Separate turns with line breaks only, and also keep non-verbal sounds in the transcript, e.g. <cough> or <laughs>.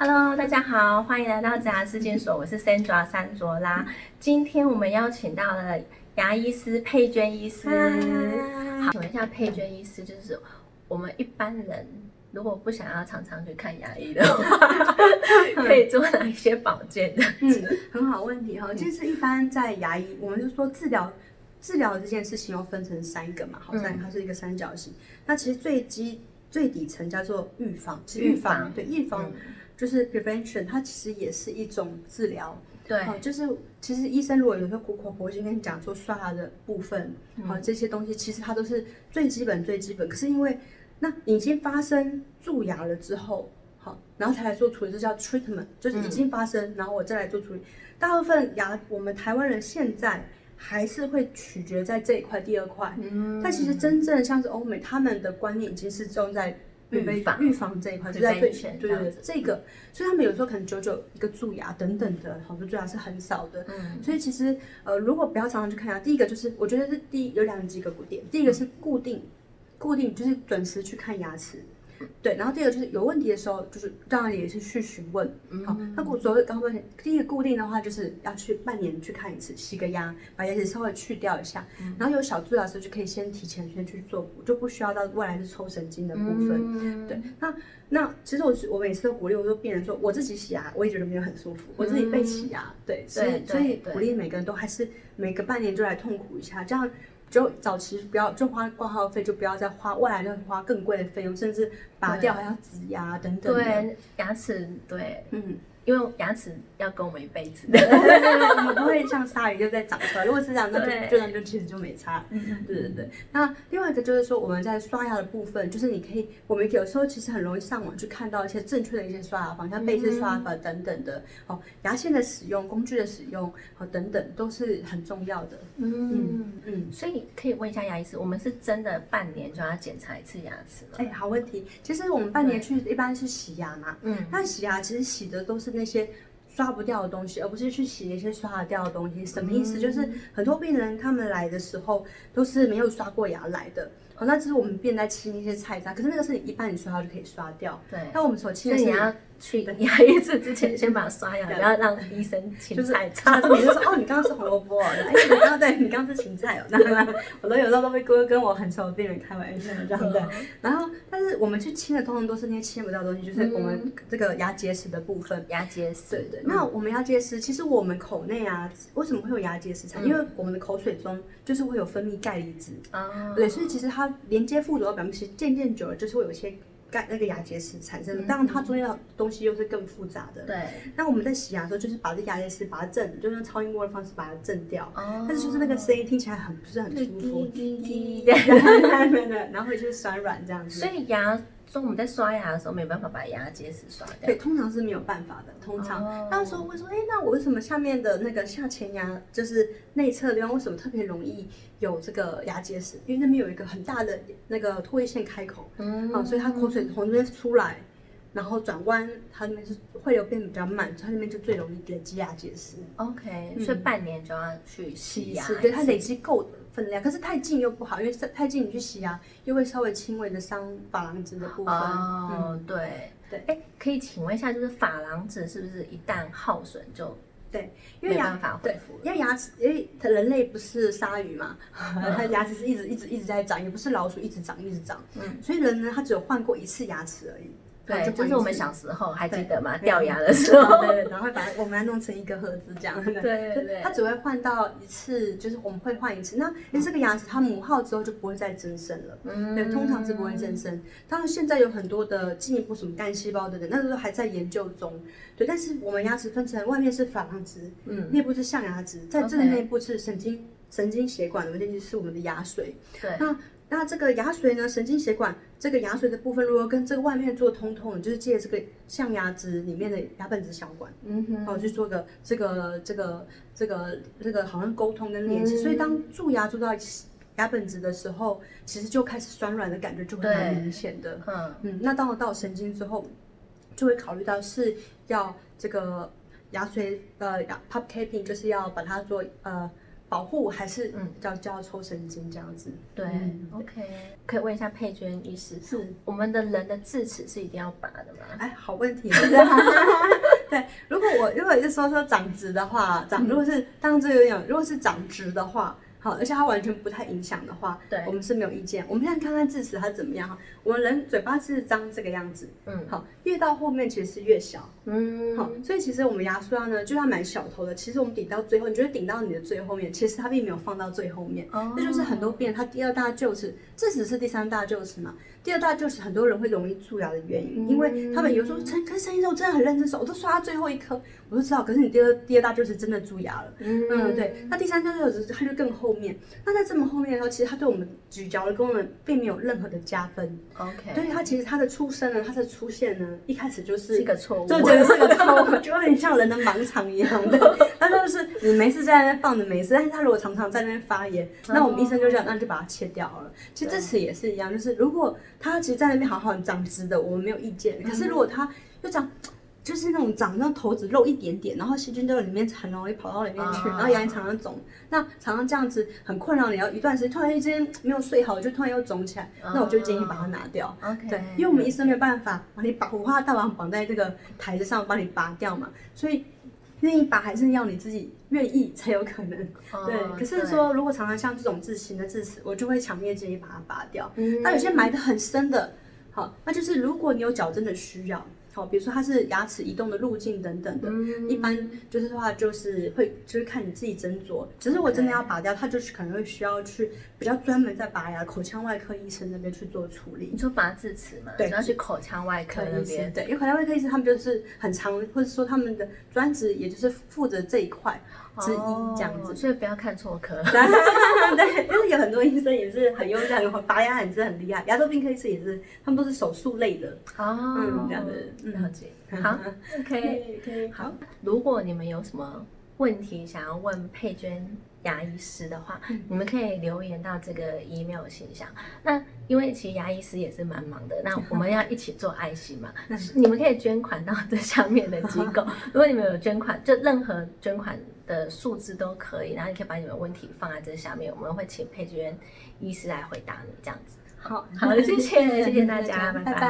Hello，大家好，欢迎来到植牙事件所，我是 Sandra 三卓拉。今天我们邀请到了牙医师佩娟医师。好，请问一下佩娟医师，就是我们一般人如果不想要常常去看牙医的话，<laughs> 可以做哪一些保健的？
嗯，很好问题哈。其实一般在牙医，我们就说治疗治疗这件事情要分成三个嘛，好，三它是一个三角形。那其实最基最底层叫做预防，是预防对预防就是 prevention，它其实也是一种治疗。
对，
就是其实医生如果有时候苦口婆心跟你讲说刷牙的部分，好这些东西，其实它都是最基本最基本。可是因为那已经发生蛀牙了之后，好，然后才来做处理，这叫 treatment，就是已经发生，然后我再来做处理。大部分牙，我们台湾人现在还是会取决在这一块，第二块。嗯，但其实真正像是欧美，他们的观念已经是重在。
预防
预防这一块就在对对对这个，所以他们有时候可能久久一个蛀牙等等的，好多蛀牙是很少的。嗯，所以其实呃，如果不要常常去看牙，第一个就是我觉得是第一有两几个点，第一个是固定固定就是准时去看牙齿。对，然后第二个就是有问题的时候，就是当然也是去询问。好，那固所谓刚刚第一个固定的话，就是要去半年去看一次，洗个牙，把牙齿稍微去掉一下。然后有小蛀牙的时候，就可以先提前先去做补，就不需要到未来是抽神经的部分。对，那那其实我我每次都鼓励我说病人说，我自己洗牙我也觉得没有很舒服，我自己被洗牙，对，所以所以鼓励每个人都还是每个半年就来痛苦一下，这样。就早期不要就花挂号费，就不要再花未来就花更贵的费用，甚至拔掉还要植牙等等。
对，牙齿对，嗯。因为牙齿要跟我们一辈子，
对对对，我们不会像鲨鱼就在长出来。如果是这样，那就就那就其实就没差。对对对。那另外一个就是说，我们在刷牙的部分，就是你可以，我们有时候其实很容易上网去看到一些正确的一些刷牙方像贝式刷牙法等等的。哦，牙线的使用、工具的使用，哦等等都是很重要的。
嗯嗯。所以可以问一下牙医师，我们是真的半年就要检查一次牙齿吗？
哎，好问题。其实我们半年去一般是洗牙嘛。嗯。那洗牙其实洗的都是。那些刷不掉的东西，而不是去洗那些刷得掉的东西。什么意思？就是很多病人他们来的时候都是没有刷过牙来的。好，那只是我们便在清一些菜渣，可是那个是你一般你刷它就可以刷掉。
对。
那我们所清的是。
去牙医治之前，先把它刷牙，<laughs> 不要让医生芹菜擦。
你就说哦，你刚刚吃红萝卜，<laughs> 哎，你刚刚对你刚刚吃芹菜哦。那 <laughs> 我都有时候都会跟跟我很熟的病人开玩笑这样的。然后，但是我们去清的通常都是那些清不掉的东西，就是我们这个牙结石的部分。
牙结石。
对对。那我们牙结石，其实我们口内啊，为什么会有牙结石产？因为我们的口水中就是会有分泌钙离子啊。对，所以其实它连接附着的表面，其实渐渐久了就是会有一些。钙那个牙结石产生的，当然它中间的东西又是更复杂的。
对。
那我们在洗牙的时候，就是把这牙结石把它震，就用超音波的方式把它震掉。哦。但是就是那个声音听起来很不是很舒服。滴滴滴。然后就是酸软这样子。
所以牙。<laughs> 说我们在刷牙的时候没有办法把牙结石刷掉，
对，通常是没有办法的。通常，那时候会说，哎，那我为什么下面的那个下前牙，就是内侧地方，为什么特别容易有这个牙结石？因为那边有一个很大的那个唾液腺开口，嗯，啊，所以它口水从那边出来，然后转弯，它那边是会流变比较慢，它那边就最容易累积牙结石。
OK，所以半年就要去洗牙，
对，它累积够的。分量，可是太近又不好，因为太近你去洗牙，又会稍微轻微的伤珐琅质的部分。
哦，对对，哎，可以请问一下，就是珐琅质是不是一旦耗损就
对，
因为没办法恢复？
因为牙齿，因为人类不是鲨鱼嘛，它牙齿是一直一直一直在长，也不是老鼠一直长一直长，嗯，所以人呢，他只有换过一次牙齿而已。
对，就是我们小时候还记得吗？掉牙的时候，
对对，然后会把我们弄成一个盒子这样。
对对对，
它只会换到一次，就是我们会换一次。那因为这个牙齿它磨耗之后就不会再增生了，嗯，对，通常是不会增生。当然现在有很多的进一步什么干细胞等等，那都还在研究中。对，但是我们牙齿分成外面是珐琅质，嗯，内部是象牙质，在这个内部是神经神经血管的那些是我们的牙髓。
对，
那。那这个牙髓呢？神经血管这个牙髓的部分，如果跟这个外面做通通，就是借这个象牙质里面的牙本质小管，嗯哼，好去做个这个这个这个这个好像沟通跟联系。所以当蛀牙蛀到牙本质的时候，其实就开始酸软的感觉就会蛮明显的。嗯嗯，那到了到神经之后，就会考虑到是要这个牙髓呃牙 pop capping，就是要把它做呃。保护还是嗯要就要抽神经这样子。
对，OK，可以问一下佩娟医师，
是
我们的人的智齿是一定要拔的吗？
哎，好问题。<laughs> 对，如果我如果是说说长直的话，长如果是当这个样，如果是长直的话。好，而且它完全不太影响的话，
对，
我们是没有意见。我们现在看看智齿它怎么样哈。我们人嘴巴是张这个样子，嗯，好，越到后面其实是越小，嗯，好，所以其实我们牙刷呢，就算蛮小头的，其实我们顶到最后，你觉得顶到你的最后面，其实它并没有放到最后面，哦，这就是很多病人他第二大臼齿，这只是第三大臼齿嘛。第二大臼齿很多人会容易蛀牙的原因，因为他们有时候陈跟生意时候真的很认真说，我都刷到最后一颗，我都知道。可是你第二第二大臼齿真的蛀牙了，嗯，对。那第三大臼齿它就更后面，那在这么后面的时候，其实它对我们咀嚼的功能并没有任何的加分。
OK，
所以它其实它的出生呢，它的出现呢，一开始就是
一个错误，
就觉得是个错误，就有点像人的盲肠一样的。<laughs> 那就是你没事在那边放着没事，但是他如果常常在那边发炎，那我们医生就这样，那就把它切掉了。其实这次也是一样，就是如果他其实在那边好好长直的，我们没有意见。可是如果他又长，就是那种长那头子露一点点，然后细菌都在里面很容易跑到里面去，然后牙龈常常肿，那常常这样子很困扰你，要一段时间突然之间没有睡好，就突然又肿起来，那我就建议把它拿掉。对，因为我们医生没有办法把你把五花大绑绑在这个台子上帮你拔掉嘛，所以。愿意拔还是要你自己愿意才有可能，对。可是说如果常常像这种自行的智齿，我就会强烈建议把它拔掉。那有些埋的很深的，好，那就是如果你有矫正的需要。哦，比如说它是牙齿移动的路径等等的，一般就是的话就是会就是看你自己斟酌。只是我真的要拔掉，它就是可能会需要去比较专门在拔牙口腔外科医生那边去做处理。
你说拔智齿嘛？
对，
要去口腔外科那边。
对，因为口腔外科医生他们就是很常，或者说他们的专职也就是负责这一块。之一这样子，
所以不要看错科。<laughs>
对，因为有很多医生也是很优秀，拔牙也是很厉害。牙周病科医生也是，他们都是手术类的。哦，嗯，这样子，
了解。好，<laughs> OK，好。如果你们有什么问题想要问佩娟牙医师的话，你们可以留言到这个 email 信箱。那因为其实牙医师也是蛮忙的，那我们要一起做爱心嘛。<laughs> 你们可以捐款到这上面的机构。<laughs> 如果你们有捐款，就任何捐款。的数字都可以，然后你可以把你们问题放在这下面，我们会请佩娟医师来回答你，这样子。
好，
好，谢谢，谢谢大家，<laughs> 拜拜。